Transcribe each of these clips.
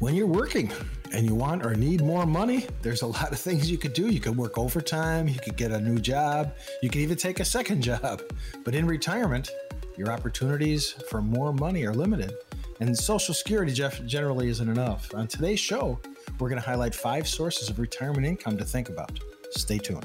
when you're working and you want or need more money, there's a lot of things you could do. You could work overtime, you could get a new job, you could even take a second job. But in retirement, your opportunities for more money are limited. And Social Security generally isn't enough. On today's show, we're going to highlight five sources of retirement income to think about. Stay tuned.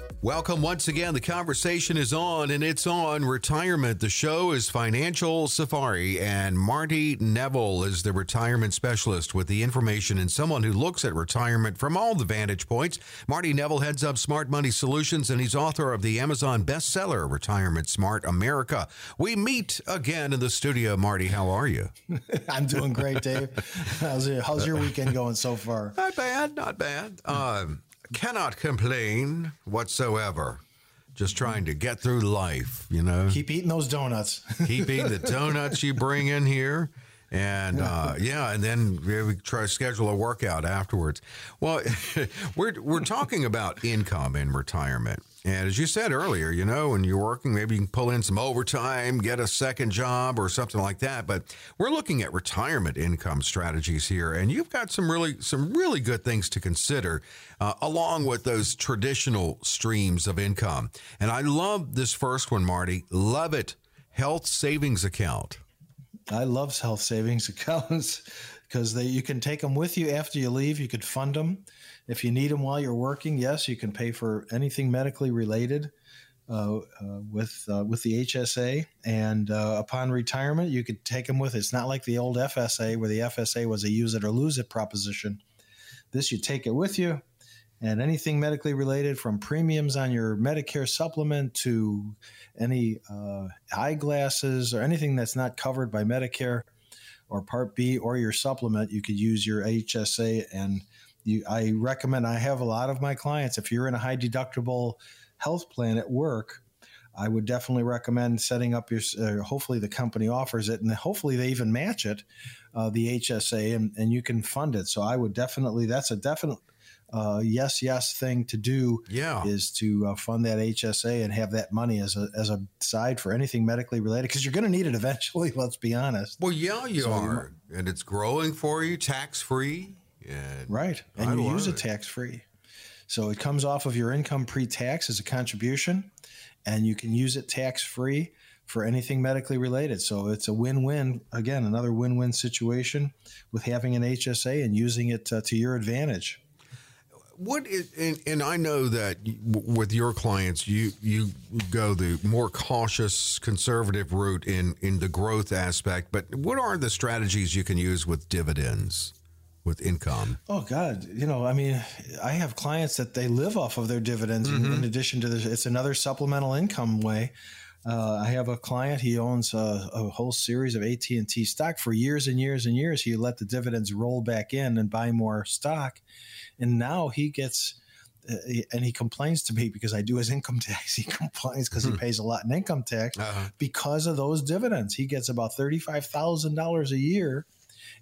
Welcome once again. The conversation is on and it's on retirement. The show is Financial Safari, and Marty Neville is the retirement specialist with the information and someone who looks at retirement from all the vantage points. Marty Neville heads up Smart Money Solutions and he's author of the Amazon bestseller, Retirement Smart America. We meet again in the studio. Marty, how are you? I'm doing great, Dave. How's, your, how's your weekend going so far? Not bad, not bad. Um, cannot complain whatsoever. Just trying to get through life, you know. Keep eating those donuts. Keep eating the donuts you bring in here. And uh, yeah, and then we try to schedule a workout afterwards. Well, we're we're talking about income in retirement, and as you said earlier, you know, when you're working, maybe you can pull in some overtime, get a second job or something like that. But we're looking at retirement income strategies here, and you've got some really some really good things to consider, uh, along with those traditional streams of income. And I love this first one, Marty. Love it. Health savings account. I love health savings accounts because they you can take them with you after you leave. You could fund them if you need them while you're working. Yes, you can pay for anything medically related uh, uh, with uh, with the HSA, and uh, upon retirement, you could take them with. It's not like the old FSA where the FSA was a use it or lose it proposition. This you take it with you and anything medically related from premiums on your Medicare supplement to any uh, eyeglasses or anything that's not covered by Medicare or Part B or your supplement, you could use your HSA. And you, I recommend, I have a lot of my clients, if you're in a high deductible health plan at work, I would definitely recommend setting up your. Uh, hopefully, the company offers it, and hopefully they even match it, uh, the HSA, and, and you can fund it. So I would definitely. That's a definite uh, yes, yes thing to do yeah. is to uh, fund that HSA and have that money as a, as a side for anything medically related because you're going to need it eventually. Let's be honest. Well, yeah, you so are, you and it's growing for you, tax free. Right, and I you use it tax free. So it comes off of your income pre tax as a contribution, and you can use it tax free for anything medically related. So it's a win win. Again, another win win situation with having an HSA and using it uh, to your advantage what is, and, and, I know that with your clients, you you go the more cautious, conservative route in in the growth aspect. But what are the strategies you can use with dividends? With income. Oh God, you know, I mean, I have clients that they live off of their dividends. Mm-hmm. In, addition to this, it's another supplemental income way. Uh, I have a client. He owns a, a whole series of AT and T stock for years and years and years. He let the dividends roll back in and buy more stock, and now he gets. Uh, and he complains to me because I do his income tax. He complains because hmm. he pays a lot in income tax uh-huh. because of those dividends. He gets about thirty-five thousand dollars a year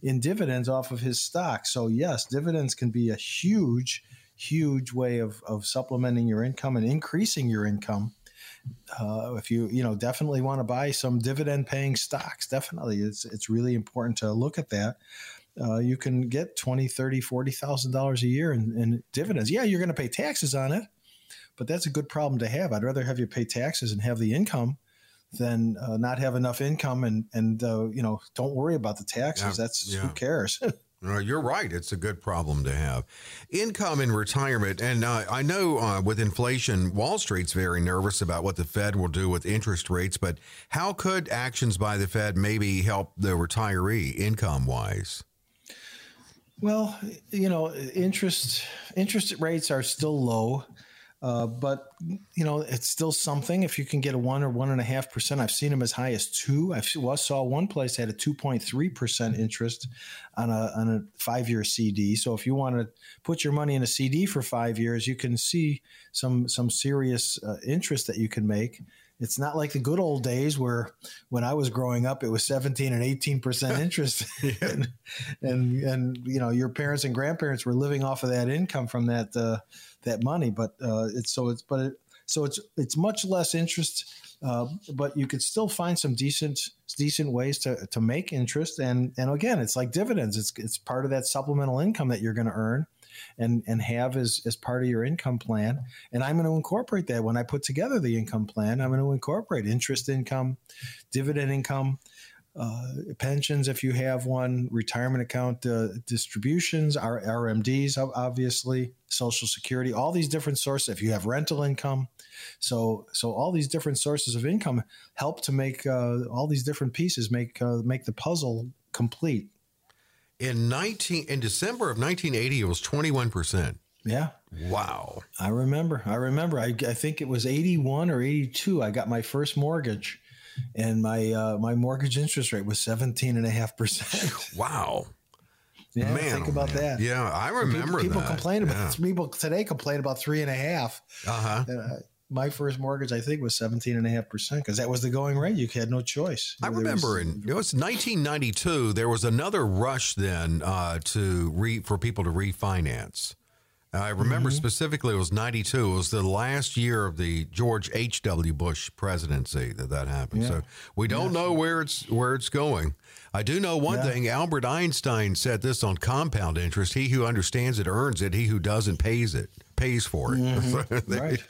in dividends off of his stock. So yes, dividends can be a huge, huge way of, of supplementing your income and increasing your income. Uh, if you you know definitely want to buy some dividend paying stocks definitely it's it's really important to look at that uh, you can get 20 30 40 thousand dollars a year in, in dividends yeah you're going to pay taxes on it but that's a good problem to have i'd rather have you pay taxes and have the income than uh, not have enough income and and uh, you know don't worry about the taxes yeah, that's yeah. who cares no, you're right. It's a good problem to have. Income in retirement. And uh, I know uh, with inflation, Wall Street's very nervous about what the Fed will do with interest rates. But how could actions by the Fed maybe help the retiree income wise? Well, you know, interest interest rates are still low, uh, but you know it's still something. If you can get a one or one and a half percent, I've seen them as high as two. I saw one place had a two point three percent interest on a on a five year CD. So if you want to put your money in a CD for five years, you can see some some serious uh, interest that you can make it's not like the good old days where when I was growing up, it was 17 and 18 percent interest, and, and, and you know your parents and grandparents were living off of that income from that uh, that money. But uh, it's so it's but it, so it's it's much less interest, uh, but you could still find some decent decent ways to, to make interest. And and again, it's like dividends. It's it's part of that supplemental income that you're going to earn and and have as as part of your income plan. And I'm going to incorporate that when I put together the income plan. I'm going to incorporate interest income, dividend income. Uh, pensions, if you have one, retirement account uh, distributions, R- RMDs, obviously, Social Security, all these different sources. If you have rental income, so so all these different sources of income help to make uh, all these different pieces make uh, make the puzzle complete. In 19 in December of 1980 it was 21%. Yeah. Wow. I remember. I remember. I, I think it was 81 or 82 I got my first mortgage and my uh, my mortgage interest rate was 17 and a half percent. Wow. Yeah, man, think oh about man. that. Yeah, I remember. People, people complain about yeah. people today complain about three and a half. Uh-huh. Uh, my first mortgage, I think, was 17 and a half percent because that was the going rate. You had no choice. I remember was, in it was 1992. There was another rush then uh, to re for people to refinance. I remember mm-hmm. specifically it was 92. It was the last year of the George H.W. Bush presidency that that happened. Yeah. So we don't yeah. know where it's where it's going. I do know one yeah. thing. Albert Einstein said this on compound interest: "He who understands it earns it; he who doesn't pays it." Pays for it. Mm-hmm. right.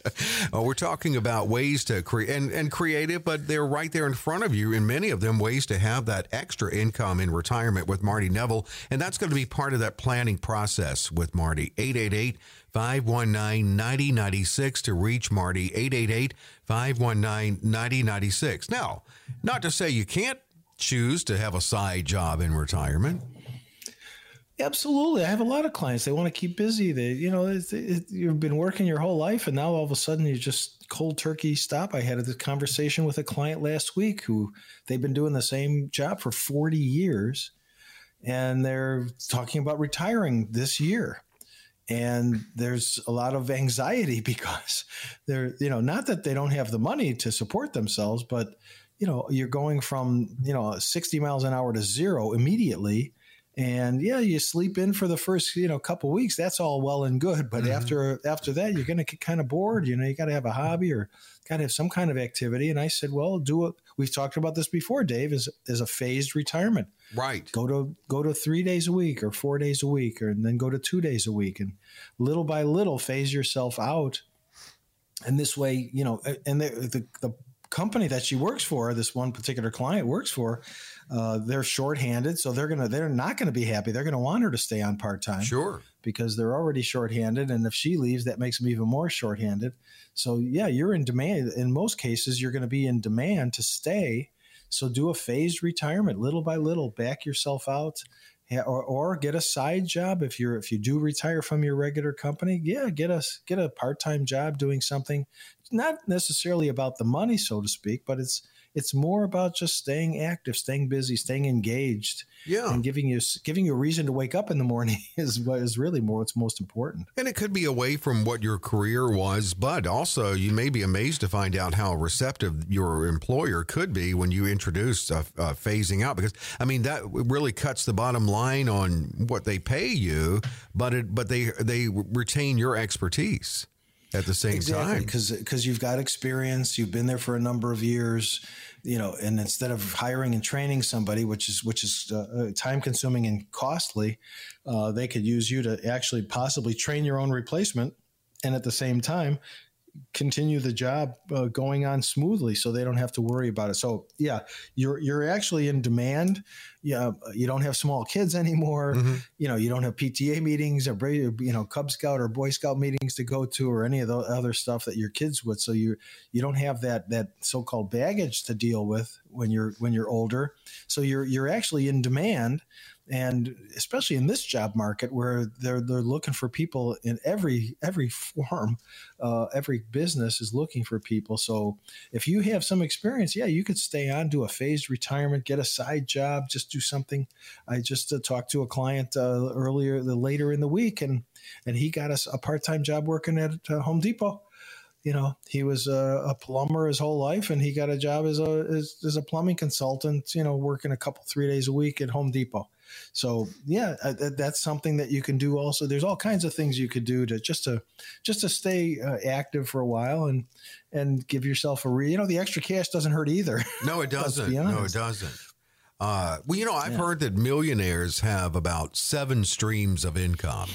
uh, we're talking about ways to create and, and creative, but they're right there in front of you. In many of them, ways to have that extra income in retirement with Marty Neville. And that's going to be part of that planning process with Marty. 888 519 9096 to reach Marty. 888 519 9096. Now, not to say you can't choose to have a side job in retirement. Absolutely. I have a lot of clients. They want to keep busy. They, you know, it, it, you've been working your whole life and now all of a sudden you just cold turkey stop. I had a conversation with a client last week who they've been doing the same job for 40 years and they're talking about retiring this year. And there's a lot of anxiety because they're, you know, not that they don't have the money to support themselves, but, you know, you're going from, you know, 60 miles an hour to zero immediately and yeah you sleep in for the first you know couple weeks that's all well and good but mm-hmm. after after that you're going to get kind of bored you know you got to have a hobby or got to have some kind of activity and i said well do it we've talked about this before dave is is a phased retirement. Right. Go to go to three days a week or four days a week or and then go to two days a week and little by little phase yourself out. And this way you know and the, the, the company that she works for this one particular client works for uh, they're shorthanded, so they're gonna they're not gonna be happy. They're gonna want her to stay on part time, sure, because they're already shorthanded, and if she leaves, that makes them even more shorthanded. So yeah, you're in demand. In most cases, you're going to be in demand to stay. So do a phased retirement, little by little, back yourself out. Or, or get a side job if you're if you do retire from your regular company. Yeah, get a get a part time job doing something, not necessarily about the money, so to speak, but it's it's more about just staying active, staying busy, staying engaged, yeah, and giving you giving you a reason to wake up in the morning is what is really more what's most important. And it could be away from what your career was, but also you may be amazed to find out how receptive your employer could be when you introduce a, uh, phasing out. Because I mean that really cuts the bottom line on what they pay you, but it but they they retain your expertise at the same exactly, time. because because you've got experience you've been there for a number of years you know and instead of hiring and training somebody which is which is uh, uh time consuming and costly uh, they could use you to actually possibly train your own replacement and at the same time continue the job uh, going on smoothly so they don't have to worry about it. So yeah you're you're actually in demand. Yeah you don't have small kids anymore. Mm-hmm. you know you don't have pta meetings or you know cub scout or boy scout meetings to go to or any of the other stuff that your kids would. So you you don't have that that so-called baggage to deal with when you're when you're older. So you're you're actually in demand and especially in this job market where they're they're looking for people in every every form, uh, every business is looking for people. So if you have some experience, yeah, you could stay on, do a phased retirement, get a side job, just do something. I just uh, talked to a client uh, earlier, the later in the week, and and he got us a part time job working at uh, Home Depot you know, he was a, a, plumber his whole life, and he got a job as a as, as, a plumbing consultant. You know, working a couple three days a week at Home Depot. So yeah, uh, that's something that you can do. Also, there's all kinds of things you could do to just to just to stay uh, active for a while and and give yourself a re. You know, the extra cash doesn't hurt either. No, it doesn't. no, it doesn't. Uh, well, you know, I've yeah. heard that millionaires have about seven streams of income.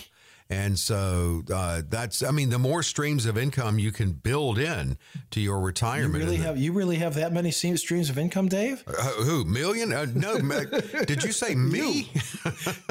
And so uh, that's, I mean, the more streams of income you can build in to your retirement. You really have you really have that many streams of income, Dave? Uh, who million? Uh, no, did you say me?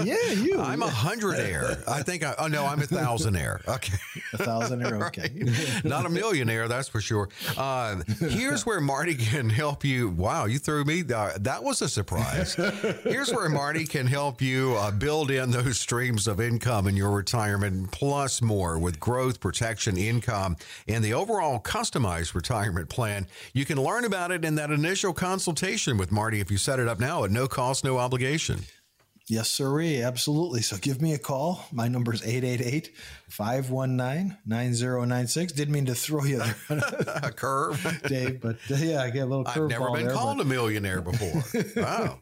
yeah, you. I'm a hundredaire. I think. I, oh no, I'm a thousandaire. Okay, a thousandaire. Okay, right. not a millionaire, that's for sure. Uh, here's where Marty can help you. Wow, you threw me. Uh, that was a surprise. Here's where Marty can help you uh, build in those streams of income in your retirement retirement plus more with growth, protection, income, and the overall customized retirement plan. You can learn about it in that initial consultation with Marty if you set it up now at no cost, no obligation. Yes, sirree. Absolutely. So give me a call. My number is 888 519 9096. Didn't mean to throw you a curve, Dave, but uh, yeah, I get a little curve. I've never been there, called but... a millionaire before. Wow.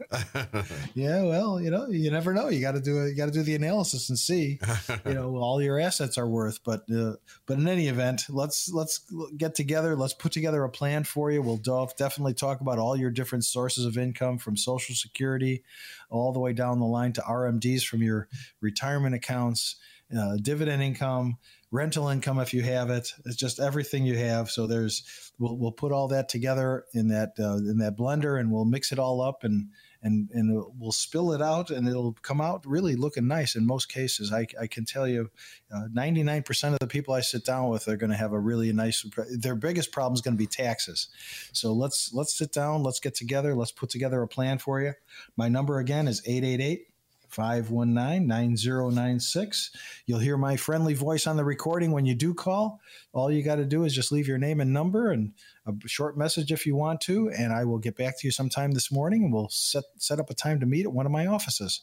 yeah, well, you know, you never know. You got to do You got to do the analysis and see, you know, all your assets are worth. But uh, but in any event, let's let's get together. Let's put together a plan for you. We'll definitely talk about all your different sources of income from Social Security all the way down the line to RMDs from your retirement accounts uh, dividend income, rental income if you have it. It's just everything you have. So there's we'll, we'll put all that together in that uh, in that blender and we'll mix it all up and and and we'll spill it out and it'll come out really looking nice in most cases. I, I can tell you, uh, 99% of the people I sit down with are going to have a really nice. Their biggest problem is going to be taxes. So let's let's sit down, let's get together, let's put together a plan for you. My number again is 888 519 9096. You'll hear my friendly voice on the recording when you do call. All you got to do is just leave your name and number and a short message if you want to, and I will get back to you sometime this morning and we'll set, set up a time to meet at one of my offices.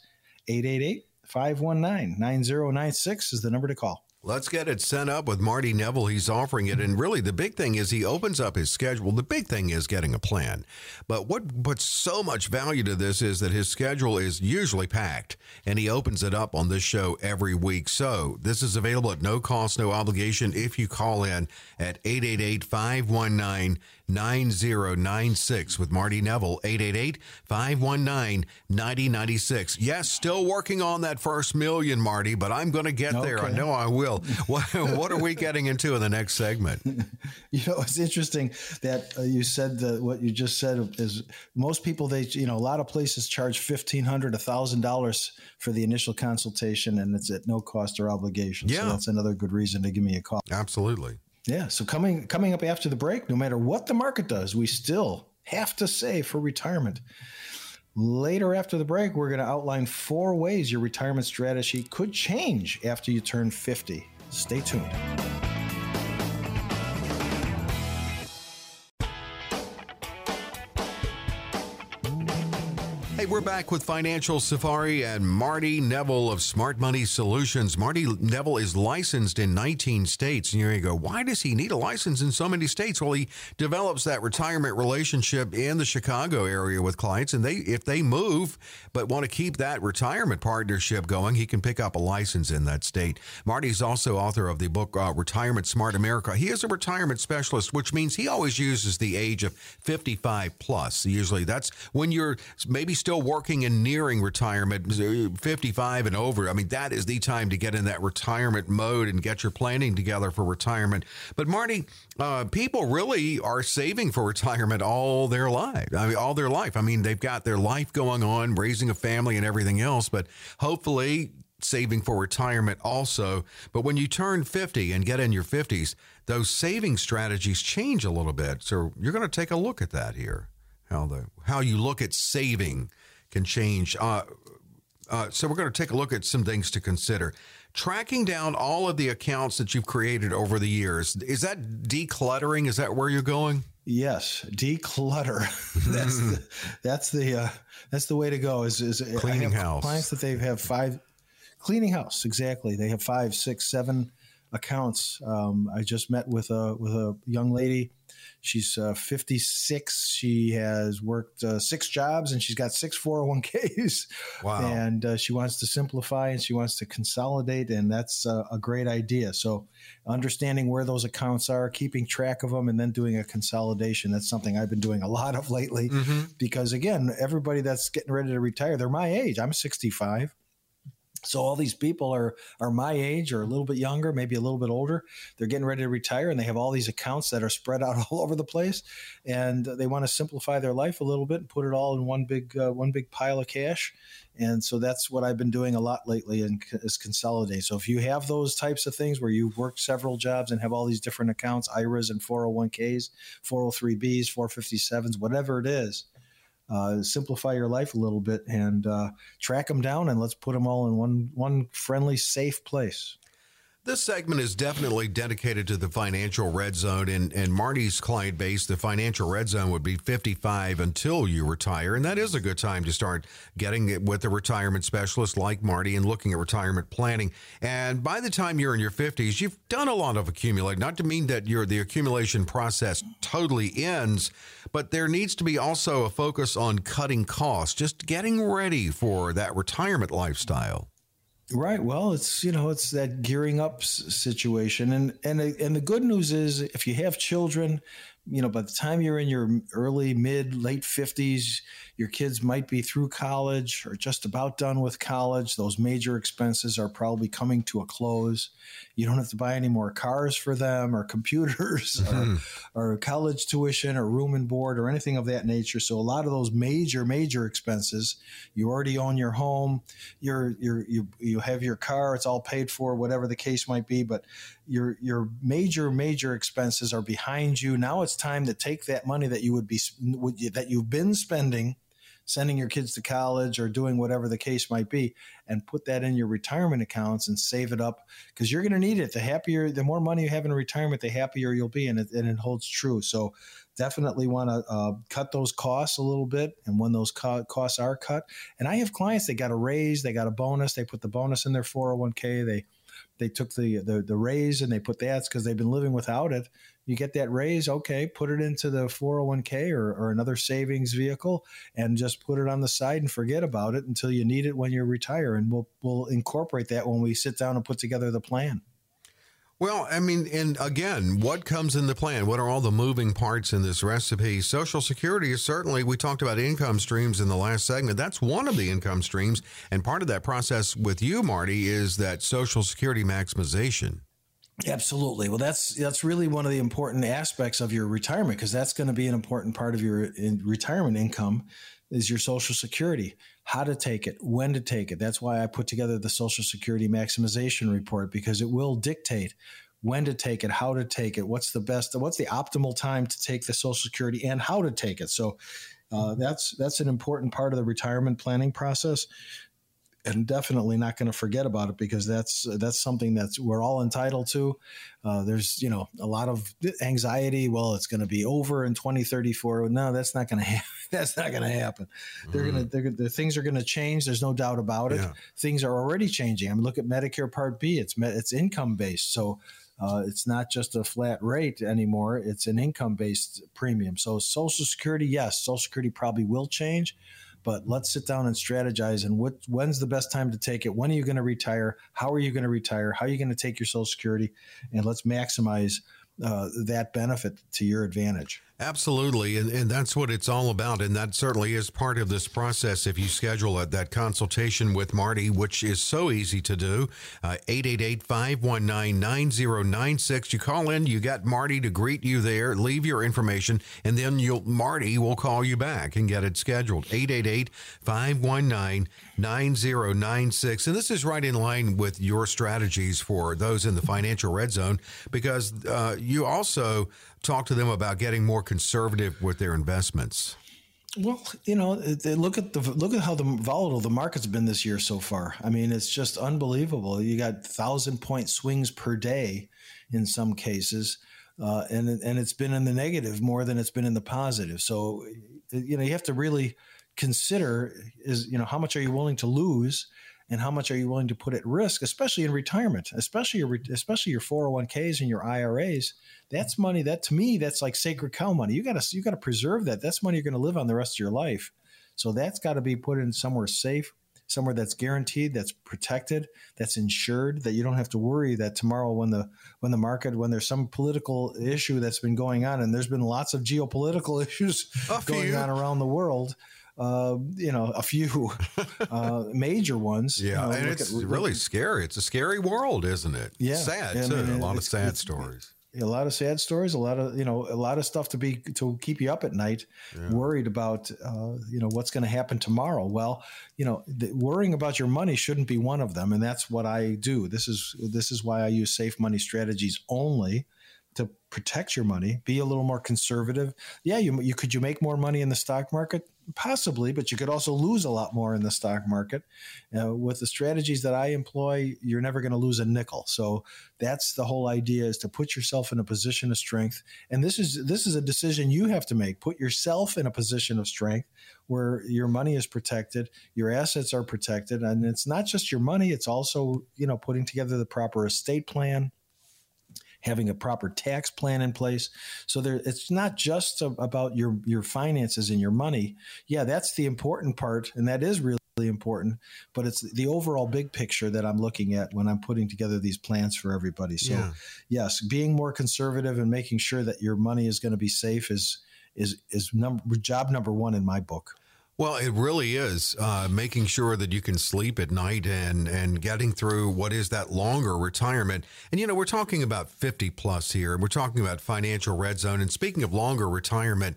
888 519 9096 is the number to call. Let's get it sent up with Marty Neville. He's offering it. And really, the big thing is he opens up his schedule. The big thing is getting a plan. But what puts so much value to this is that his schedule is usually packed and he opens it up on this show every week. So this is available at no cost, no obligation if you call in at 888 519 9096 with Marty Neville, 888 519 9096. Yes, still working on that first million, Marty, but I'm going to get okay. there. I know I will. What, what are we getting into in the next segment? You know, it's interesting that uh, you said that what you just said is most people, they, you know, a lot of places charge $1,500, $1,000 for the initial consultation, and it's at no cost or obligation. Yeah. So that's another good reason to give me a call. Absolutely. Yeah. So coming coming up after the break, no matter what the market does, we still have to save for retirement. Later after the break, we're going to outline four ways your retirement strategy could change after you turn 50. Stay tuned. We're back with Financial Safari and Marty Neville of Smart Money Solutions. Marty Neville is licensed in 19 states. And you go, why does he need a license in so many states? Well, he develops that retirement relationship in the Chicago area with clients. And they, if they move but want to keep that retirement partnership going, he can pick up a license in that state. Marty's also author of the book uh, Retirement Smart America. He is a retirement specialist, which means he always uses the age of 55 plus. Usually that's when you're maybe still working and nearing retirement, 55 and over, I mean, that is the time to get in that retirement mode and get your planning together for retirement. But Marty, uh, people really are saving for retirement all their life. I mean, all their life. I mean, they've got their life going on, raising a family and everything else, but hopefully saving for retirement also. But when you turn 50 and get in your 50s, those saving strategies change a little bit. So you're going to take a look at that here how the how you look at saving can change. Uh, uh, so we're going to take a look at some things to consider. Tracking down all of the accounts that you've created over the years is that decluttering? Is that where you're going? Yes, declutter. that's the, that's the uh, that's the way to go. Is is cleaning house clients that they have five cleaning house exactly. They have five, six, seven accounts. Um, I just met with a with a young lady She's uh, 56. She has worked uh, six jobs and she's got six 401ks. Wow. And uh, she wants to simplify and she wants to consolidate. And that's uh, a great idea. So, understanding where those accounts are, keeping track of them, and then doing a consolidation. That's something I've been doing a lot of lately mm-hmm. because, again, everybody that's getting ready to retire, they're my age. I'm 65. So all these people are are my age or a little bit younger, maybe a little bit older. They're getting ready to retire, and they have all these accounts that are spread out all over the place, and they want to simplify their life a little bit and put it all in one big uh, one big pile of cash. And so that's what I've been doing a lot lately, and is consolidate. So if you have those types of things where you've worked several jobs and have all these different accounts, IRAs and 401ks, 403bs, 457s, whatever it is uh, simplify your life a little bit and uh, track them down and let's put them all in one one friendly safe place this segment is definitely dedicated to the financial red zone. And, and Marty's client base, the financial red zone would be 55 until you retire. And that is a good time to start getting it with a retirement specialist like Marty and looking at retirement planning. And by the time you're in your 50s, you've done a lot of accumulating. Not to mean that your the accumulation process totally ends, but there needs to be also a focus on cutting costs, just getting ready for that retirement lifestyle. Right. Well, it's you know it's that gearing up situation, and and and the good news is if you have children, you know by the time you're in your early, mid, late fifties, your kids might be through college or just about done with college. Those major expenses are probably coming to a close. You don't have to buy any more cars for them or computers mm-hmm. or, or college tuition or room and board or anything of that nature. So a lot of those major, major expenses, you already own your home, you're, you're, you, you have your car, it's all paid for, whatever the case might be. But your, your major, major expenses are behind you. Now it's time to take that money that you would be, that you've been spending sending your kids to college or doing whatever the case might be and put that in your retirement accounts and save it up because you're going to need it. The happier the more money you have in retirement the happier you'll be and it, and it holds true. So definitely want to uh, cut those costs a little bit and when those co- costs are cut and i have clients they got a raise they got a bonus they put the bonus in their 401k they they took the the, the raise and they put that because they've been living without it you get that raise, okay, put it into the 401k or, or another savings vehicle and just put it on the side and forget about it until you need it when you retire. And we'll, we'll incorporate that when we sit down and put together the plan. Well, I mean, and again, what comes in the plan? What are all the moving parts in this recipe? Social Security is certainly, we talked about income streams in the last segment. That's one of the income streams. And part of that process with you, Marty, is that Social Security maximization. Absolutely. Well, that's that's really one of the important aspects of your retirement because that's going to be an important part of your in retirement income is your social security. How to take it, when to take it. That's why I put together the social security maximization report because it will dictate when to take it, how to take it, what's the best, what's the optimal time to take the social security and how to take it. So uh, that's that's an important part of the retirement planning process and definitely not going to forget about it because that's that's something that's we're all entitled to. Uh, there's you know a lot of anxiety. Well, it's going to be over in 2034. No, that's not going to happen. that's not going to happen. Mm. They're going to the things are going to change. There's no doubt about it. Yeah. Things are already changing. I mean, look at Medicare Part B. It's it's income based, so. Uh, it's not just a flat rate anymore. It's an income based premium. So, Social Security, yes, Social Security probably will change, but let's sit down and strategize and what when's the best time to take it? When are you going to retire? How are you going to retire? How are you going to take your social security? And let's maximize uh, that benefit to your advantage Absolutely. And, and that's what it's all about. And that certainly is part of this process. If you schedule a, that consultation with Marty, which is so easy to do, uh, 888 519 9096. You call in, you got Marty to greet you there, leave your information, and then you'll Marty will call you back and get it scheduled. 888 519 9096. And this is right in line with your strategies for those in the financial red zone because uh, you also talk to them about getting more conservative with their investments? Well, you know, look at the look at how the volatile the market's been this year so far. I mean, it's just unbelievable. You got thousand point swings per day in some cases, uh, and and it's been in the negative more than it's been in the positive. So, you know, you have to really consider is you know how much are you willing to lose and how much are you willing to put at risk, especially in retirement, especially your especially your 401ks and your IRAs. That's money that to me that's like sacred cow money. You got to you got to preserve that. That's money you're going to live on the rest of your life. So that's got to be put in somewhere safe, somewhere that's guaranteed, that's protected, that's insured, that you don't have to worry that tomorrow when the when the market when there's some political issue that's been going on and there's been lots of geopolitical issues going on around the world uh, you know, a few uh, major ones. Yeah, you know, and it's at, really scary. It's a scary world, isn't it? Yeah, sad yeah, too. I mean, a lot of sad stories. A lot of sad stories. A lot of you know, a lot of stuff to be to keep you up at night, yeah. worried about uh, you know what's going to happen tomorrow. Well, you know, the, worrying about your money shouldn't be one of them, and that's what I do. This is this is why I use safe money strategies only to protect your money. Be a little more conservative. Yeah, you you could you make more money in the stock market possibly, but you could also lose a lot more in the stock market. Uh, with the strategies that I employ, you're never going to lose a nickel. So that's the whole idea: is to put yourself in a position of strength. And this is this is a decision you have to make. Put yourself in a position of strength where your money is protected, your assets are protected, and it's not just your money; it's also you know putting together the proper estate plan having a proper tax plan in place. So there, it's not just about your your finances and your money. Yeah, that's the important part, and that is really important. But it's the overall big picture that I'm looking at when I'm putting together these plans for everybody. So, yeah. yes, being more conservative and making sure that your money is going to be safe is is is number job number one in my book. Well, it really is uh, making sure that you can sleep at night and and getting through what is that longer retirement. And you know, we're talking about 50 plus here, and we're talking about financial red zone. And speaking of longer retirement,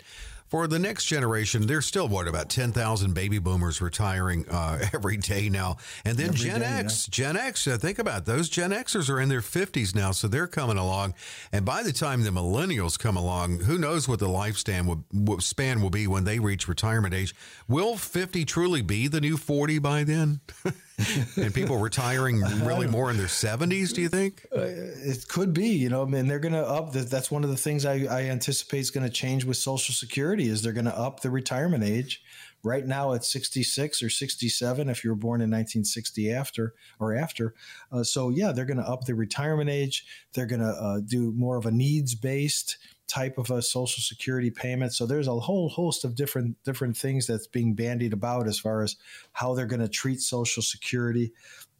for the next generation, there's still what about 10,000 baby boomers retiring uh, every day now, and then every Gen day, X, yeah. Gen X. Uh, think about it. those Gen Xers are in their 50s now, so they're coming along. And by the time the millennials come along, who knows what the lifespan will, span will be when they reach retirement age? Will 50 truly be the new 40 by then? and people retiring really more in their 70s, do you think? Uh, it could be, you know, I mean, they're going to up. That's one of the things I, I anticipate is going to change with Social Security is they're going to up the retirement age. Right now, it's 66 or 67 if you were born in 1960 after or after. Uh, so, yeah, they're going to up the retirement age. They're going to uh, do more of a needs based type of a social security payment. So there's a whole host of different different things that's being bandied about as far as how they're going to treat social security.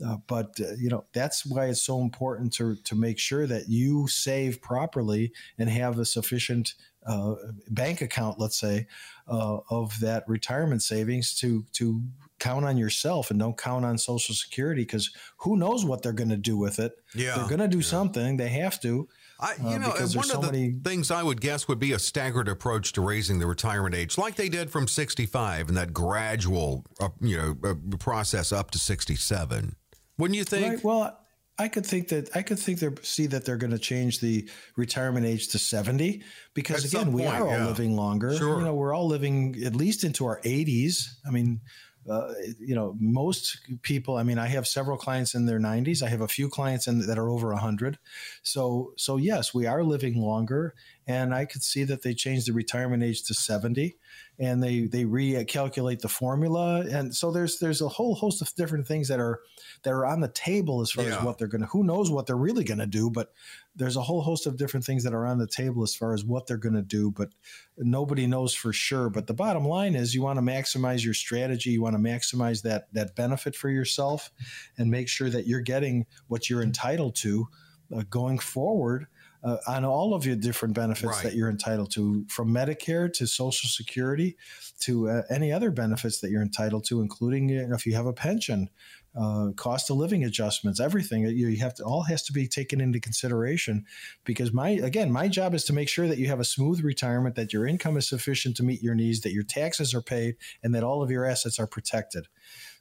Uh, but uh, you know that's why it's so important to to make sure that you save properly and have a sufficient uh, bank account, let's say, uh, of that retirement savings to to count on yourself and don't count on Social Security because who knows what they're going to do with it? Yeah, they're going to do yeah. something. They have to. I, you uh, know, one so of the many... things I would guess would be a staggered approach to raising the retirement age, like they did from 65 and that gradual, uh, you know, uh, process up to 67. Wouldn't you think? Right. Well, I could think that I could think they see that they're going to change the retirement age to 70 because at again, we point, are all yeah. living longer. Sure. You know, we're all living at least into our 80s. I mean, uh, you know, most people. I mean, I have several clients in their 90s. I have a few clients in, that are over 100. So, so yes, we are living longer, and I could see that they changed the retirement age to 70 and they they recalculate the formula and so there's there's a whole host of different things that are that are on the table as far yeah. as what they're going to who knows what they're really going to do but there's a whole host of different things that are on the table as far as what they're going to do but nobody knows for sure but the bottom line is you want to maximize your strategy you want to maximize that that benefit for yourself and make sure that you're getting what you're entitled to uh, going forward uh, on all of your different benefits right. that you're entitled to, from Medicare to Social Security to uh, any other benefits that you're entitled to, including if you have a pension, uh, cost of living adjustments, everything you have to all has to be taken into consideration. Because my again, my job is to make sure that you have a smooth retirement, that your income is sufficient to meet your needs, that your taxes are paid, and that all of your assets are protected.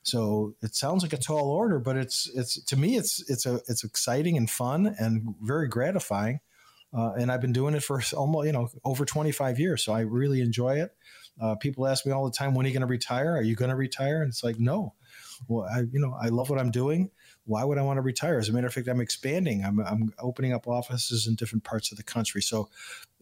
So it sounds like a tall order, but it's it's to me it's it's a it's exciting and fun and very gratifying. Uh, and I've been doing it for almost, you know, over 25 years. So I really enjoy it. Uh, people ask me all the time, when are you going to retire? Are you going to retire? And it's like, no. Well, I, you know, I love what I'm doing. why would I want to retire? As a matter of fact, I'm expanding. I'm, I'm opening up offices in different parts of the country. So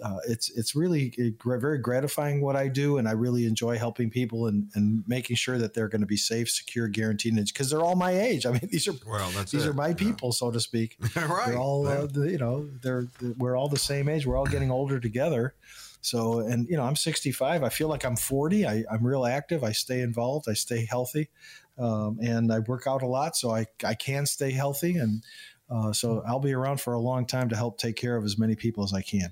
uh, it's it's really very gratifying what I do, and I really enjoy helping people and, and making sure that they're going to be safe, secure, guaranteed, because they're all my age. I mean, these are well, these it. are my people, yeah. so to speak. right. They're all uh, the, you know they're we're all the same age. We're all getting older together. So, and you know, I'm 65. I feel like I'm 40. I, am real active. I stay involved. I stay healthy, um, and I work out a lot, so I I can stay healthy. And uh, so I'll be around for a long time to help take care of as many people as I can.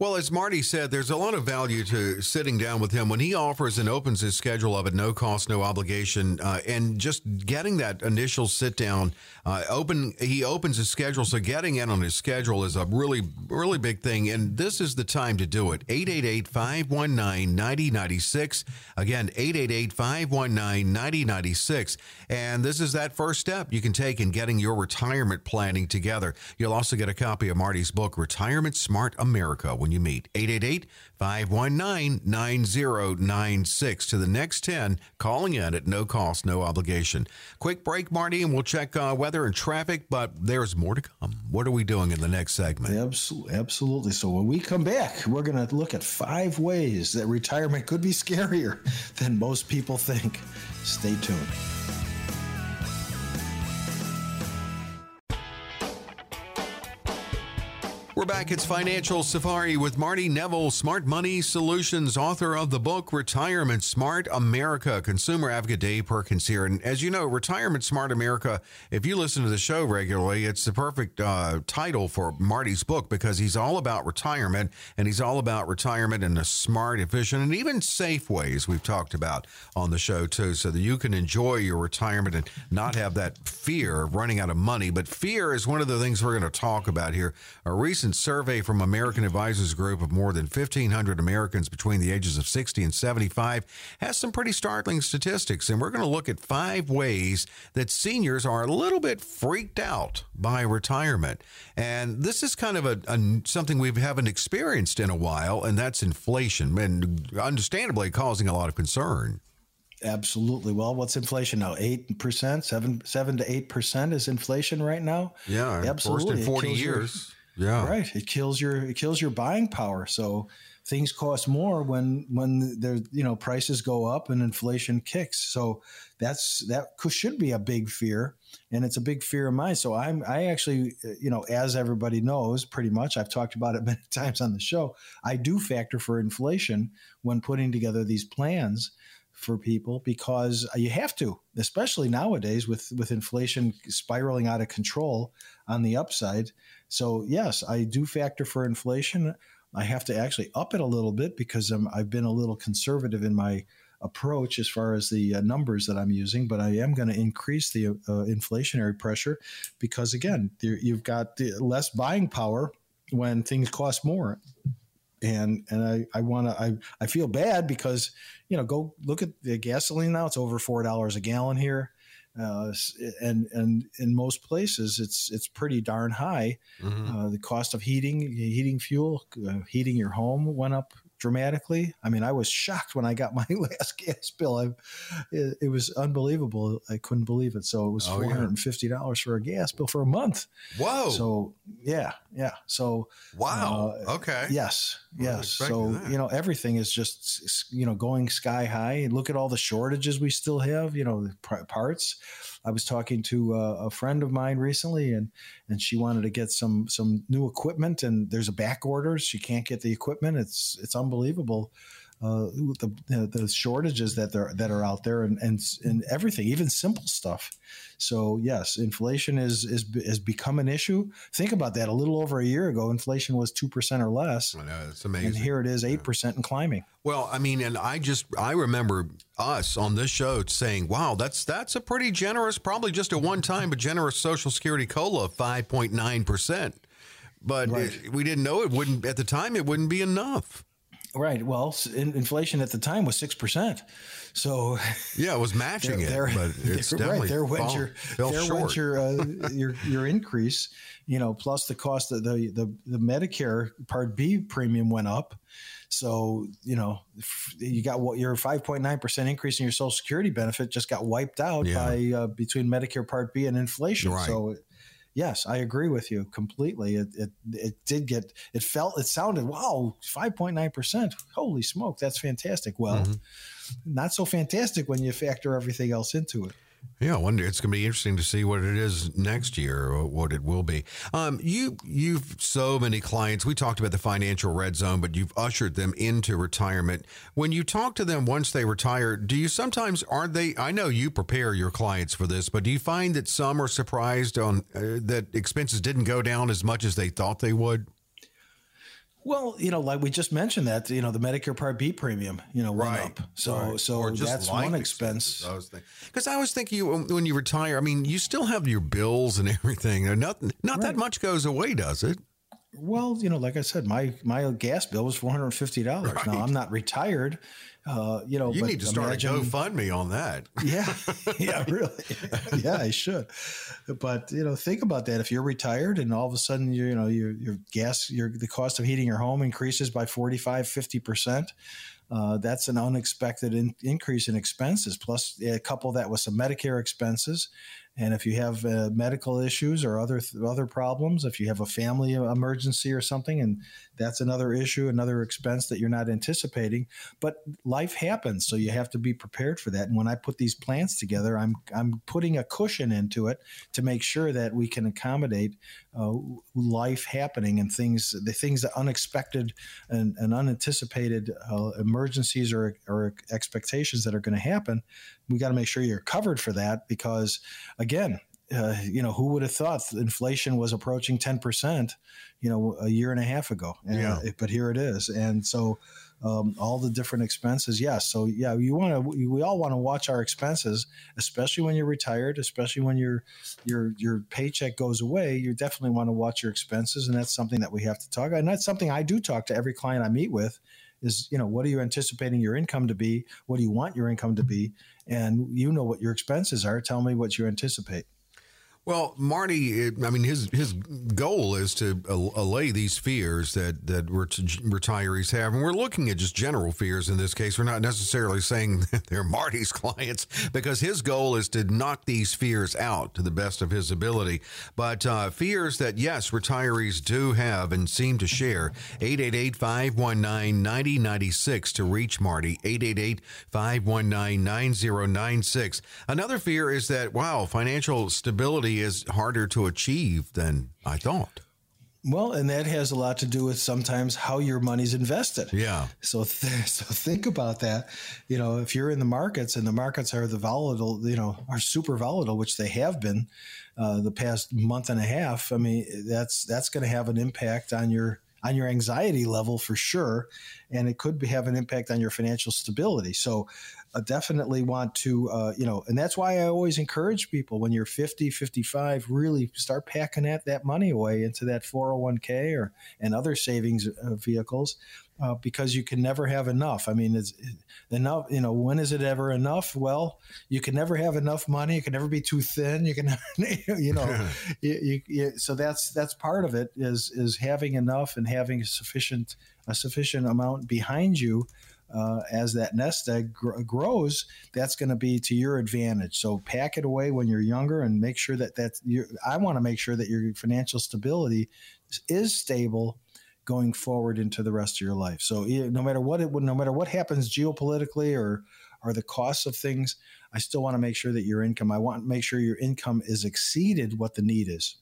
Well, as Marty said, there's a lot of value to sitting down with him when he offers and opens his schedule up at no cost, no obligation, uh, and just getting that initial sit down. Uh, open, he opens his schedule, so getting in on his schedule is a really, really big thing. And this is the time to do it. 888 519 9096. Again, 888 519 9096. And this is that first step you can take in getting your retirement planning together. You'll also get a copy of Marty's book, Retirement Smart America when you meet. 888 519 9096 to the next 10, calling in at no cost, no obligation. Quick break, Marty, and we'll check uh, weather and traffic, but there's more to come. What are we doing in the next segment? Absolutely. Absolutely. So when we come back, we're going to look at five ways that retirement could be scarier than most people think. Stay tuned. We're back. It's Financial Safari with Marty Neville, Smart Money Solutions, author of the book Retirement Smart America. Consumer advocate Dave Perkins here. And as you know, Retirement Smart America, if you listen to the show regularly, it's the perfect uh, title for Marty's book because he's all about retirement and he's all about retirement in a smart, efficient, and even safe ways we've talked about on the show too, so that you can enjoy your retirement and not have that fear of running out of money. But fear is one of the things we're going to talk about here. A recent recent survey from American Advisors Group of more than 1,500 Americans between the ages of 60 and 75 has some pretty startling statistics. And we're going to look at five ways that seniors are a little bit freaked out by retirement. And this is kind of a, a something we haven't experienced in a while, and that's inflation, and understandably causing a lot of concern. Absolutely. Well, what's inflation now? Eight percent, seven, seven to eight percent is inflation right now. Yeah, absolutely. First in forty years. Yeah. Right. It kills your it kills your buying power. So things cost more when when there you know prices go up and inflation kicks. So that's that should be a big fear and it's a big fear of mine. So I'm I actually uh, you know as everybody knows pretty much I've talked about it many times on the show. I do factor for inflation when putting together these plans for people because you have to, especially nowadays with with inflation spiraling out of control on the upside. So yes, I do factor for inflation. I have to actually up it a little bit because I'm, I've been a little conservative in my approach as far as the uh, numbers that I'm using, but I am going to increase the uh, inflationary pressure because again, you've got less buying power when things cost more. And and I, I want to I, I feel bad because you know go look at the gasoline now it's over four dollars a gallon here uh, and and in most places it's it's pretty darn high. Mm-hmm. Uh, the cost of heating heating fuel uh, heating your home went up dramatically. I mean, I was shocked when I got my last gas bill. I, it, it, was unbelievable. I couldn't believe it. So it was oh, four hundred and fifty dollars yeah. for a gas bill for a month. Whoa! So yeah, yeah. So wow. Uh, okay. Yes, yes. So that. you know, everything is just you know going sky high. Look at all the shortages we still have. You know, parts. I was talking to a, a, friend of mine recently, and and she wanted to get some some new equipment, and there's a back order. She can't get the equipment. It's it's unbelievable. Uh, the, the shortages that there that are out there and, and and everything, even simple stuff. So yes, inflation is is has become an issue. Think about that. A little over a year ago, inflation was two percent or less. I know it's amazing. And here it is, eight percent and climbing. Well, I mean, and I just I remember us on this show saying, "Wow, that's that's a pretty generous, probably just a one time, but generous Social Security cola of five point nine percent." But right. it, we didn't know it wouldn't at the time. It wouldn't be enough. Right. Well, inflation at the time was six percent. So yeah, it was matching it, but it's definitely right. There went your there short. went your, uh, your your increase. You know, plus the cost of the the the Medicare Part B premium went up. So you know, you got what your five point nine percent increase in your Social Security benefit just got wiped out yeah. by uh, between Medicare Part B and inflation. Right. So yes, I agree with you completely. It, it, it did get, it felt, it sounded, wow, 5.9%. Holy smoke, that's fantastic. Well, mm-hmm. not so fantastic when you factor everything else into it. Yeah, I wonder. It's going to be interesting to see what it is next year, or what it will be. Um, you, you've so many clients. We talked about the financial red zone, but you've ushered them into retirement. When you talk to them once they retire, do you sometimes aren't they? I know you prepare your clients for this, but do you find that some are surprised on uh, that expenses didn't go down as much as they thought they would? Well, you know, like we just mentioned that, you know, the Medicare Part B premium, you know, went right. up. So, right. so that's one expense. Because I, was thinking, you when you retire, I mean, you still have your bills and everything. Not not right. that much goes away, does it? Well, you know, like I said, my my gas bill was four hundred and fifty dollars. Now I'm not retired, uh, you know, you need to start imagine, a GoFundMe on that. Yeah, yeah, really. yeah, I should. But you know, think about that. If you're retired and all of a sudden you you know your your gas your the cost of heating your home increases by 45, 50 percent. Uh, that's an unexpected in, increase in expenses. Plus, a couple that with some Medicare expenses, and if you have uh, medical issues or other other problems, if you have a family emergency or something, and that's another issue, another expense that you're not anticipating. But life happens, so you have to be prepared for that. And when I put these plans together, I'm I'm putting a cushion into it to make sure that we can accommodate uh, life happening and things, the things that unexpected and, and unanticipated uh, emergencies or, or expectations that are going to happen we got to make sure you're covered for that because again uh, you know who would have thought inflation was approaching 10% you know a year and a half ago and, yeah. Uh, but here it is. And so um, all the different expenses yes. So yeah you want to we all want to watch our expenses especially when you're retired especially when your your your paycheck goes away you definitely want to watch your expenses and that's something that we have to talk about and that's something i do talk to every client i meet with is you know what are you anticipating your income to be? What do you want your income to be? And you know what your expenses are. Tell me what you anticipate well, Marty, I mean, his his goal is to allay these fears that that retirees have, and we're looking at just general fears in this case. We're not necessarily saying they're Marty's clients because his goal is to knock these fears out to the best of his ability. But uh, fears that yes, retirees do have and seem to share. 888-519-9096 to reach Marty. 888-519-9096. Another fear is that wow, financial stability is harder to achieve than I thought. Well, and that has a lot to do with sometimes how your money's invested. Yeah. So, th- so think about that. You know, if you're in the markets and the markets are the volatile, you know, are super volatile, which they have been uh, the past month and a half. I mean, that's that's going to have an impact on your on your anxiety level for sure, and it could be, have an impact on your financial stability. So, uh, definitely want to, uh, you know, and that's why I always encourage people when you're 50, 55, really start packing that, that money away into that 401k or and other savings uh, vehicles. Uh, because you can never have enough. I mean, it's enough. You know, when is it ever enough? Well, you can never have enough money. You can never be too thin. You can, you know, you, you, you, so that's that's part of it is is having enough and having a sufficient a sufficient amount behind you uh, as that nest egg gr- grows, that's going to be to your advantage. So pack it away when you're younger and make sure that that's. Your, I want to make sure that your financial stability is stable going forward into the rest of your life. So no matter what it no matter what happens geopolitically or or the costs of things, I still want to make sure that your income. I want to make sure your income is exceeded what the need is.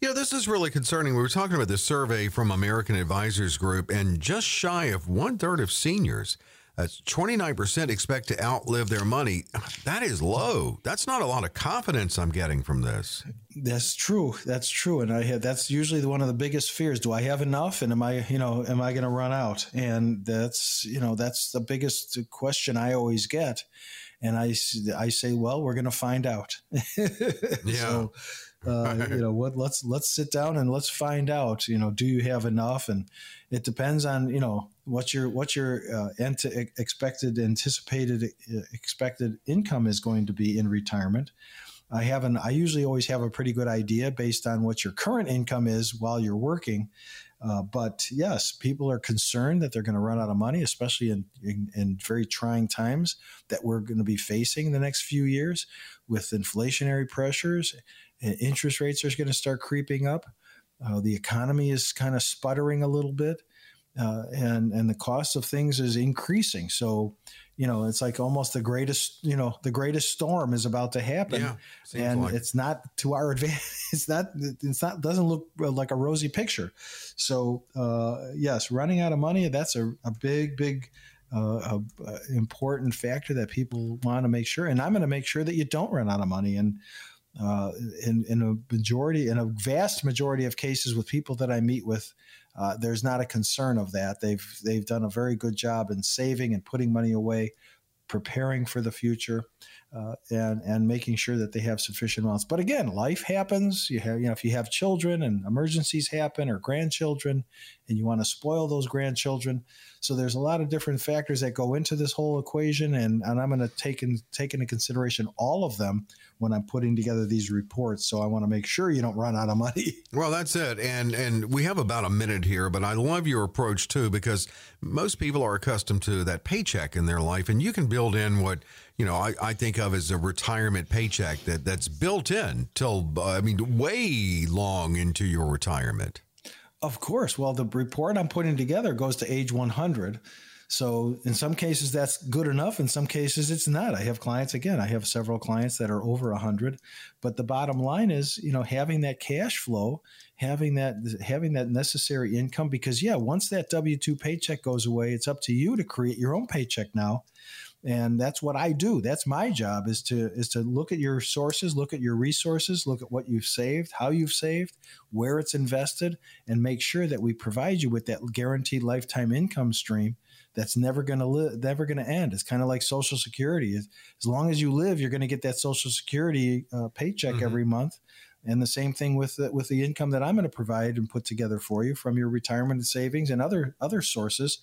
Yeah, this is really concerning. We were talking about this survey from American Advisors Group, and just shy of one third of seniors, that's 29%, expect to outlive their money. That is low. That's not a lot of confidence I'm getting from this. That's true. That's true. And I have, that's usually one of the biggest fears. Do I have enough? And am I, you know, am I going to run out? And that's, you know, that's the biggest question I always get. And I, I say, well, we're going to find out. yeah. So, Uh, you know what? Let's let's sit down and let's find out. You know, do you have enough? And it depends on you know what your what your uh, ant- expected anticipated uh, expected income is going to be in retirement. I have an I usually always have a pretty good idea based on what your current income is while you're working. Uh, but yes, people are concerned that they're going to run out of money, especially in, in, in very trying times that we're going to be facing the next few years with inflationary pressures. Interest rates are going to start creeping up. Uh, the economy is kind of sputtering a little bit, uh, and and the cost of things is increasing. So you know, it's like almost the greatest, you know, the greatest storm is about to happen, yeah, and like. it's not to our advantage. It's not. It's not. Doesn't look like a rosy picture. So uh, yes, running out of money. That's a, a big, big. Uh, a, a important factor that people want to make sure, and I'm going to make sure that you don't run out of money. And uh, in, in a majority, in a vast majority of cases with people that I meet with, uh, there's not a concern of that. They've they've done a very good job in saving and putting money away, preparing for the future, uh, and and making sure that they have sufficient amounts. But again, life happens. You have you know if you have children and emergencies happen or grandchildren, and you want to spoil those grandchildren. So there's a lot of different factors that go into this whole equation, and, and I'm going to take in take into consideration all of them when I'm putting together these reports. So I want to make sure you don't run out of money. Well, that's it. And and we have about a minute here, but I love your approach too because most people are accustomed to that paycheck in their life, and you can build in what you know I, I think of as a retirement paycheck that that's built in till I mean way long into your retirement. Of course. Well, the report I'm putting together goes to age 100. So in some cases that's good enough. In some cases it's not. I have clients again. I have several clients that are over a hundred. But the bottom line is, you know, having that cash flow, having that having that necessary income. Because yeah, once that W two paycheck goes away, it's up to you to create your own paycheck now and that's what I do. That's my job is to is to look at your sources, look at your resources, look at what you've saved, how you've saved, where it's invested, and make sure that we provide you with that guaranteed lifetime income stream that's never going to live, never going to end. It's kind of like Social Security. As long as you live, you're going to get that Social Security uh, paycheck mm-hmm. every month. And the same thing with the, with the income that I'm going to provide and put together for you from your retirement savings and other other sources.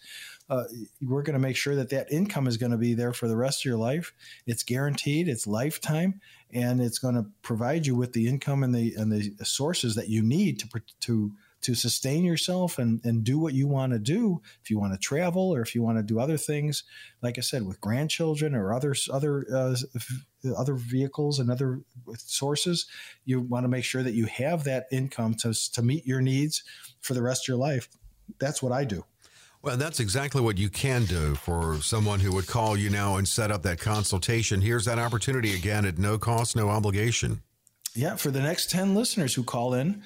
Uh, we're going to make sure that that income is going to be there for the rest of your life. It's guaranteed. It's lifetime, and it's going to provide you with the income and the and the sources that you need to to to sustain yourself and, and do what you want to do. If you want to travel or if you want to do other things, like I said, with grandchildren or other other uh, other vehicles and other sources, you want to make sure that you have that income to to meet your needs for the rest of your life. That's what I do. Well, that's exactly what you can do for someone who would call you now and set up that consultation. Here's that opportunity again at no cost, no obligation. Yeah, for the next 10 listeners who call in,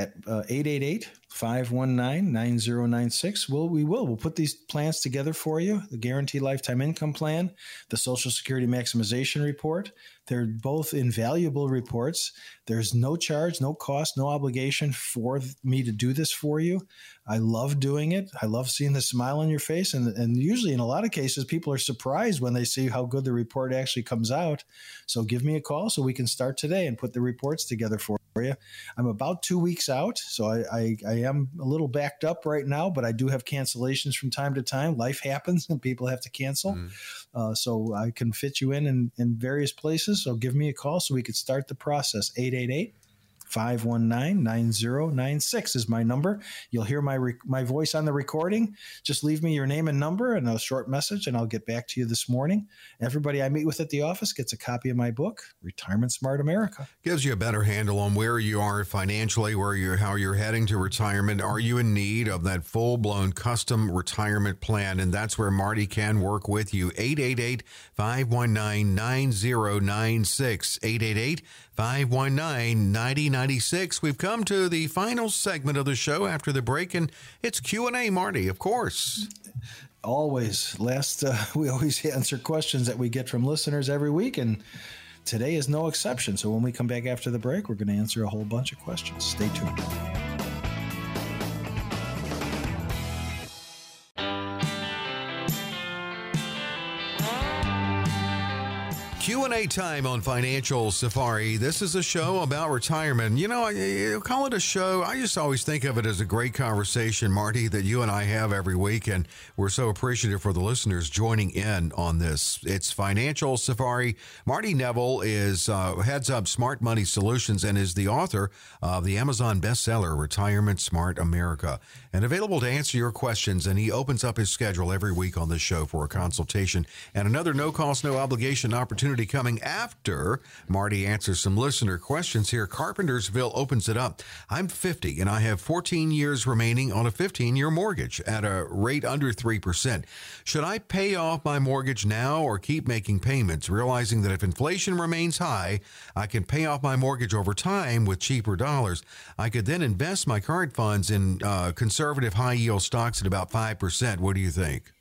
at uh, 888 519 9096. Well, we will. We'll put these plans together for you the guaranteed lifetime income plan, the Social Security maximization report. They're both invaluable reports. There's no charge, no cost, no obligation for me to do this for you. I love doing it. I love seeing the smile on your face. And, and usually, in a lot of cases, people are surprised when they see how good the report actually comes out. So give me a call so we can start today and put the reports together for you. I'm about two weeks out, so I, I, I, am a little backed up right now, but I do have cancellations from time to time. Life happens and people have to cancel. Mm. Uh, so I can fit you in, in in various places. So give me a call so we could start the process. 888 519 9096 is my number. You'll hear my, my voice on the recording. Just leave me your name and number and a short message, and I'll get back to you this morning. Everybody I meet with at the office gets a copy of my book, Retirement Smart America. Gives you a better handle on where you are financially, where you how you're heading to retirement. Are you in need of that full blown custom retirement plan? And that's where Marty can work with you. 888 519 9096. 888 519 9096. We've come to the final segment of the show after the break, and it's Q&A, Marty, of course. Always. Last, uh, we always answer questions that we get from listeners every week, and today is no exception. So when we come back after the break, we're going to answer a whole bunch of questions. Stay tuned. Q&A time on Financial Safari. This is a show about retirement. You know, I, call it a show. I just always think of it as a great conversation, Marty, that you and I have every week, and we're so appreciative for the listeners joining in on this. It's Financial Safari. Marty Neville is uh, heads up Smart Money Solutions and is the author of the Amazon bestseller Retirement Smart America, and available to answer your questions. And he opens up his schedule every week on this show for a consultation and another no cost, no obligation opportunity coming after Marty answers some listener questions here. Carpentersville opens it up. I'm 50 and I have 14 years remaining on a 15 year mortgage at a rate under 3%. Should I pay off my mortgage now or keep making payments, realizing that if inflation remains high, I can pay off my mortgage over time with cheaper dollars? I could then invest my current funds in uh, conservative high yield stocks at about 5%. What do you think?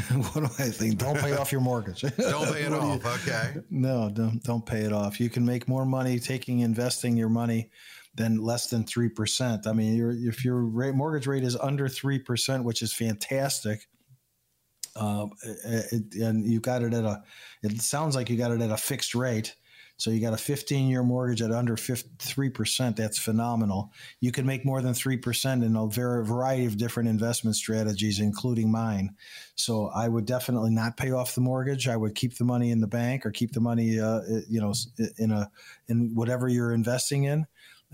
what do I think? Don't pay off your mortgage. don't pay it off. You, okay. No, don't don't pay it off. You can make more money taking investing your money than less than three percent. I mean, if your rate, mortgage rate is under three percent, which is fantastic, uh, it, and you got it at a, it sounds like you got it at a fixed rate so you got a 15 year mortgage at under 3%. That's phenomenal. You can make more than 3% in a variety of different investment strategies, including mine. So I would definitely not pay off the mortgage. I would keep the money in the bank or keep the money, uh, you know, in a, in whatever you're investing in.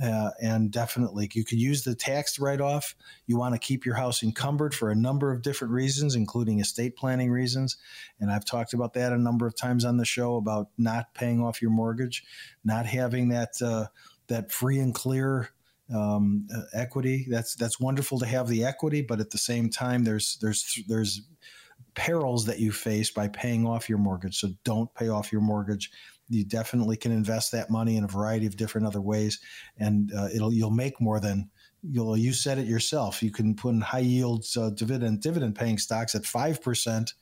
Uh, and definitely, you could use the tax write off. You want to keep your house encumbered for a number of different reasons, including estate planning reasons. And I've talked about that a number of times on the show about not paying off your mortgage, not having that uh, that free and clear um, uh, equity. That's that's wonderful to have the equity, but at the same time, there's there's there's perils that you face by paying off your mortgage. So don't pay off your mortgage you definitely can invest that money in a variety of different other ways, and uh, it'll you'll make more than you'll. You said it yourself. You can put in high yields uh, dividend dividend paying stocks at five percent,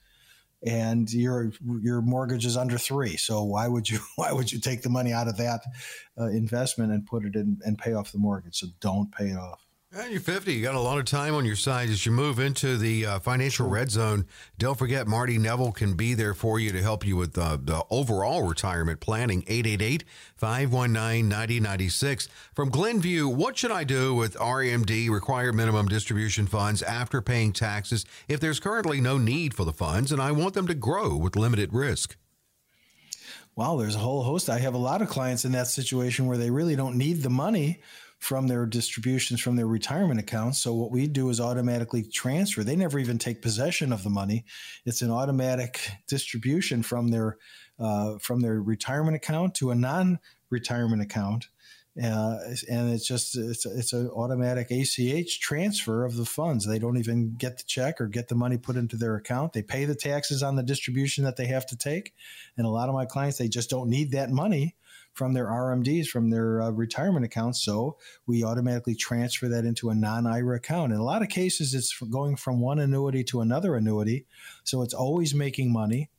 and your your mortgage is under three. So why would you why would you take the money out of that uh, investment and put it in and pay off the mortgage? So don't pay it off. And you're 50. You got a lot of time on your side as you move into the uh, financial red zone. Don't forget, Marty Neville can be there for you to help you with uh, the overall retirement planning. 888 519 9096. From Glenview, what should I do with RMD, required minimum distribution funds, after paying taxes if there's currently no need for the funds and I want them to grow with limited risk? Wow, there's a whole host. I have a lot of clients in that situation where they really don't need the money from their distributions from their retirement accounts. So what we do is automatically transfer. They never even take possession of the money. It's an automatic distribution from their uh, from their retirement account to a non-retirement account. Uh, and it's just it's it's an automatic ACH transfer of the funds. They don't even get the check or get the money put into their account. They pay the taxes on the distribution that they have to take, and a lot of my clients they just don't need that money, from their RMDs, from their uh, retirement accounts. So we automatically transfer that into a non IRA account. In a lot of cases, it's going from one annuity to another annuity. So it's always making money.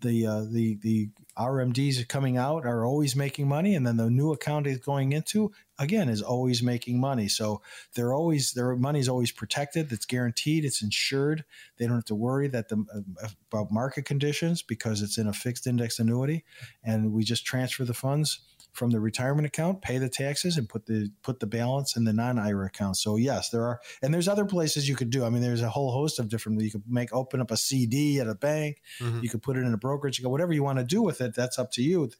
The, uh, the the RMDs are coming out are always making money, and then the new account is going into again is always making money. So they're always their money is always protected. It's guaranteed. It's insured. They don't have to worry that the uh, about market conditions because it's in a fixed index annuity, and we just transfer the funds from the retirement account, pay the taxes, and put the put the balance in the non-IRA account. So yes, there are, and there's other places you could do. I mean, there's a whole host of different. You could make open up a CD at a bank. Mm-hmm. You could put it in a brokerage. You go whatever you want to do with it. That's up to you.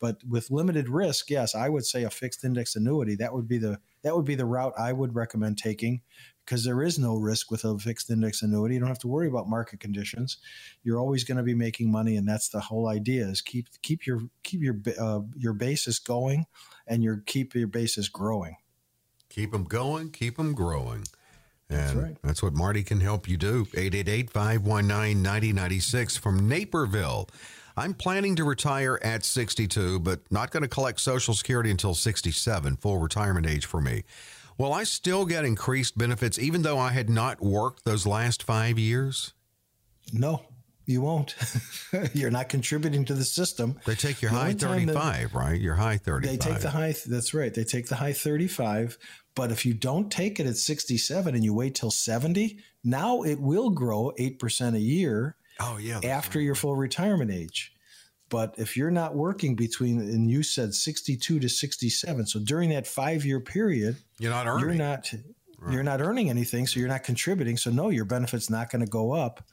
But with limited risk, yes, I would say a fixed index annuity. That would be the that would be the route I would recommend taking because there is no risk with a fixed index annuity. You don't have to worry about market conditions. You're always going to be making money, and that's the whole idea: is keep keep your keep your uh, your basis going, and your keep your basis growing. Keep them going. Keep them growing. And that's, right. that's what Marty can help you do. 888 519 9096 from Naperville. I'm planning to retire at 62, but not going to collect Social Security until 67, full retirement age for me. Will I still get increased benefits even though I had not worked those last five years? No, you won't. You're not contributing to the system. They take your the high 35, that, right? Your high 35. They take the high, that's right. They take the high 35. But if you don't take it at 67 and you wait till 70, now it will grow 8% a year Oh yeah. After your full retirement age. But if you're not working between, and you said 62 to 67, so during that five year period, you're not earning. You're not. Right. You're not earning anything, so you're not contributing. So no, your benefit's not going to go up.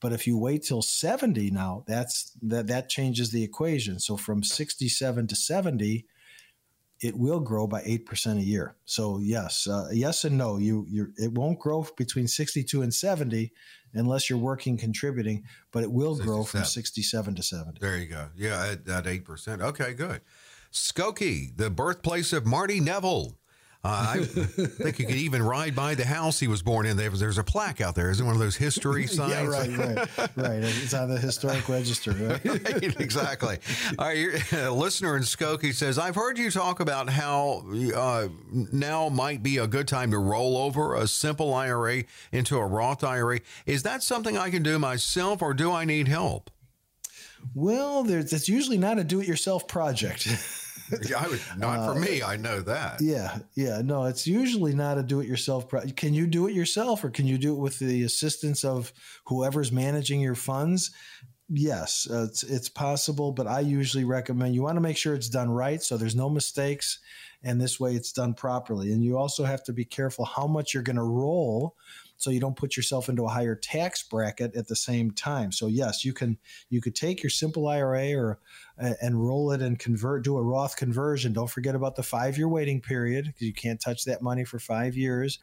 But if you wait till 70 now, that's that that changes the equation. So from 67 to 70, it will grow by 8% a year. So yes, uh, yes and no. You you it won't grow between 62 and 70 unless you're working contributing, but it will 67. grow from 67 to 70. There you go. Yeah, at, at 8%. Okay, good. Skokie, the birthplace of Marty Neville. Uh, I think you could even ride by the house he was born in. There's a plaque out there. Isn't one of those history signs? yeah, right, right, right. It's on the historic register, right? right exactly. All right, your, listener in Skokie says, I've heard you talk about how uh, now might be a good time to roll over a simple IRA into a Roth IRA. Is that something I can do myself or do I need help? Well, there's, it's usually not a do it yourself project. yeah, would, not uh, for me. I know that. Yeah, yeah. No, it's usually not a do-it-yourself. Pro- can you do it yourself, or can you do it with the assistance of whoever's managing your funds? Yes, uh, it's it's possible, but I usually recommend you want to make sure it's done right, so there's no mistakes, and this way it's done properly. And you also have to be careful how much you're going to roll so you don't put yourself into a higher tax bracket at the same time. So yes, you can you could take your simple IRA or uh, and roll it and convert do a Roth conversion. Don't forget about the 5-year waiting period because you can't touch that money for 5 years.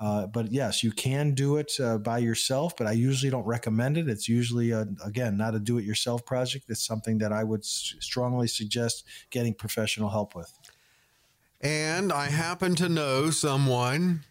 Uh, but yes, you can do it uh, by yourself, but I usually don't recommend it. It's usually, a, again, not a do it yourself project. It's something that I would s- strongly suggest getting professional help with. And I happen to know someone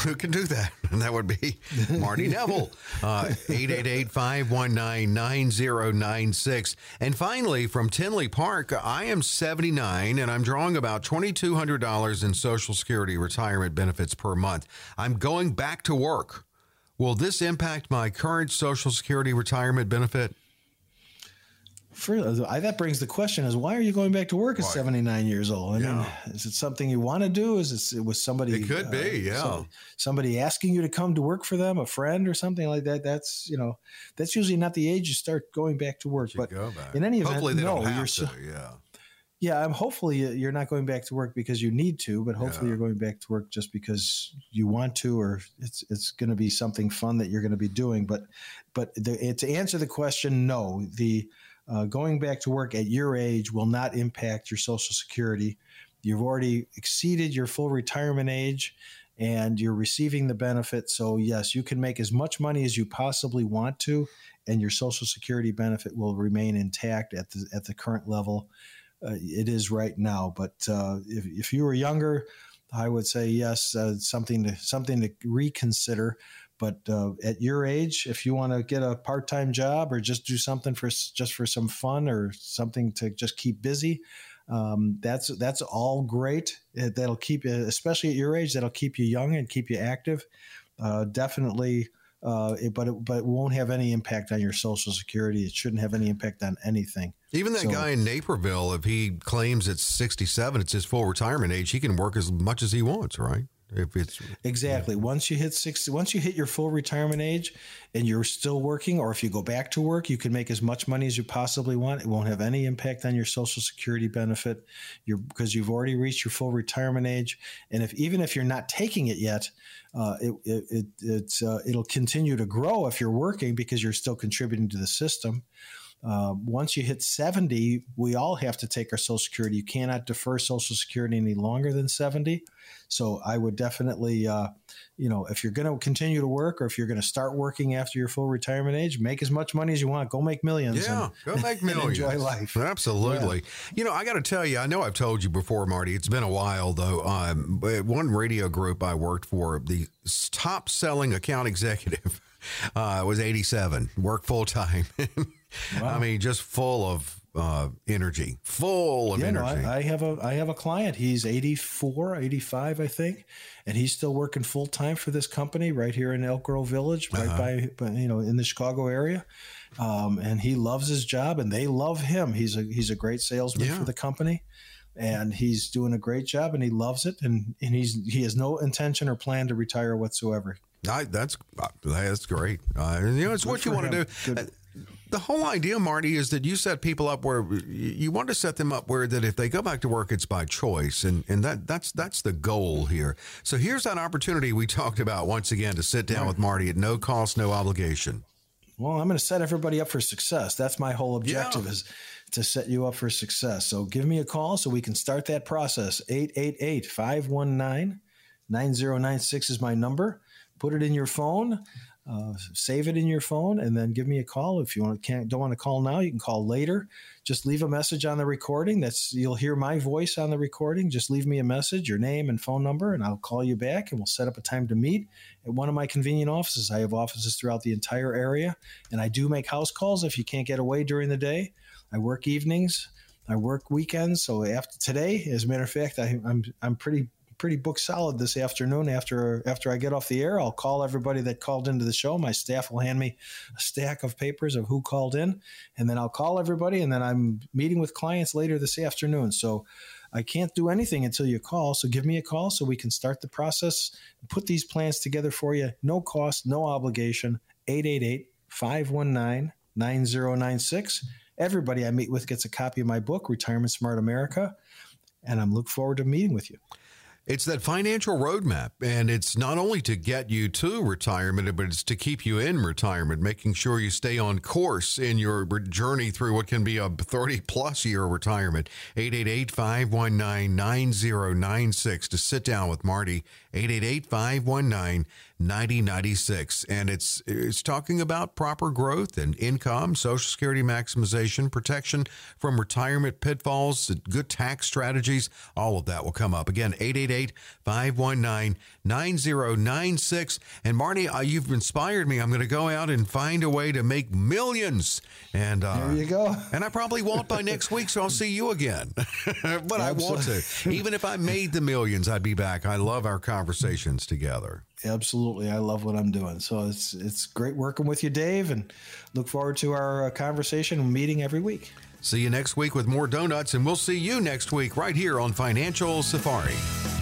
who can do that? And that would be Marty Neville. uh, 888 519 9096. And finally, from Tinley Park, I am 79 and I'm drawing about $2,200 in Social Security retirement benefits per month. I'm going back to work. Will this impact my current Social Security retirement benefit? For, I, that brings the question: Is why are you going back to work at seventy nine years old? I yeah. mean, is it something you want to do? Is it was somebody? It could uh, be, yeah. Somebody, somebody asking you to come to work for them, a friend or something like that. That's you know, that's usually not the age you start going back to work. but in any event, hopefully no, you're so, yeah. Yeah, I'm hopefully you're not going back to work because you need to, but hopefully yeah. you're going back to work just because you want to, or it's it's going to be something fun that you're going to be doing. But but the, to answer the question, no, the uh, going back to work at your age will not impact your Social Security. You've already exceeded your full retirement age and you're receiving the benefit. So, yes, you can make as much money as you possibly want to, and your Social Security benefit will remain intact at the, at the current level uh, it is right now. But uh, if, if you were younger, I would say yes, uh, something to something to reconsider. But uh, at your age, if you want to get a part-time job or just do something for just for some fun or something to just keep busy, um, that's that's all great. That'll keep you, especially at your age, that'll keep you young and keep you active. Uh, definitely. Uh, it, but it, but it won't have any impact on your social security. It shouldn't have any impact on anything. Even that so, guy in Naperville, if he claims it's 67, it's his full retirement age, he can work as much as he wants, right? If it's exactly. yeah. once you hit 60 once you hit your full retirement age and you're still working or if you go back to work you can make as much money as you possibly want. It won't have any impact on your social security benefit. You because you've already reached your full retirement age. And if even if you're not taking it yet uh, it, it, it it's uh, it'll continue to grow if you're working because you're still contributing to the system uh, once you hit 70, we all have to take our Social Security. You cannot defer Social Security any longer than 70. So I would definitely, uh, you know, if you're going to continue to work or if you're going to start working after your full retirement age, make as much money as you want. Go make millions. Yeah, and, go make millions. enjoy life. Absolutely. Yeah. You know, I got to tell you, I know I've told you before, Marty. It's been a while though. Um, one radio group I worked for, the top selling account executive. Uh, was 87, worked full time. Wow. I mean, just full of uh, energy, full of yeah, energy. No, I, I, have a I have a client. He's 84, 85, I think, and he's still working full time for this company right here in Elk Grove Village, right uh-huh. by, you know in the Chicago area. Um, and he loves his job, and they love him. He's a he's a great salesman yeah. for the company and he's doing a great job and he loves it and, and he's he has no intention or plan to retire whatsoever I, that's that's great uh, you know it's Good what you want to do the whole idea, Marty, is that you set people up where you want to set them up where that if they go back to work, it's by choice, and and that that's that's the goal here. So here's that opportunity we talked about once again to sit down right. with Marty at no cost, no obligation. Well, I'm going to set everybody up for success. That's my whole objective yeah. is to set you up for success. So give me a call so we can start that process. 888 519 9096 is my number. Put it in your phone. Uh, save it in your phone and then give me a call if you want can't don't want to call now you can call later. Just leave a message on the recording that's you'll hear my voice on the recording. Just leave me a message your name and phone number and i'll call you back and we'll set up a time to meet at one of my convenient offices. I have offices throughout the entire area and i do make house calls if you can't get away during the day. I work evenings I work weekends, so after today, as a matter of fact, I, I'm I'm pretty pretty book solid this afternoon. After after I get off the air, I'll call everybody that called into the show. My staff will hand me a stack of papers of who called in, and then I'll call everybody. And then I'm meeting with clients later this afternoon. So I can't do anything until you call. So give me a call so we can start the process, and put these plans together for you. No cost, no obligation. 888 519 9096. Everybody I meet with gets a copy of my book, Retirement Smart America. And I'm looking forward to meeting with you. It's that financial roadmap, and it's not only to get you to retirement, but it's to keep you in retirement, making sure you stay on course in your journey through what can be a 30 plus year retirement. 888 519 9096 to sit down with Marty. 888 519 9096 and it's it's talking about proper growth and income social security maximization protection from retirement pitfalls good tax strategies. All of that will come up. Again 888-519-9096 and marty uh, you've inspired me. I'm going to go out and find a way to make millions. And uh, there you go. and i probably won't by next week so i'll see you again. But i want to. Even if i made the millions i'd be back. I love our conversations together absolutely. I love what I'm doing. So it's it's great working with you, Dave, and look forward to our uh, conversation and meeting every week. See you next week with more donuts, and we'll see you next week right here on Financial Safari.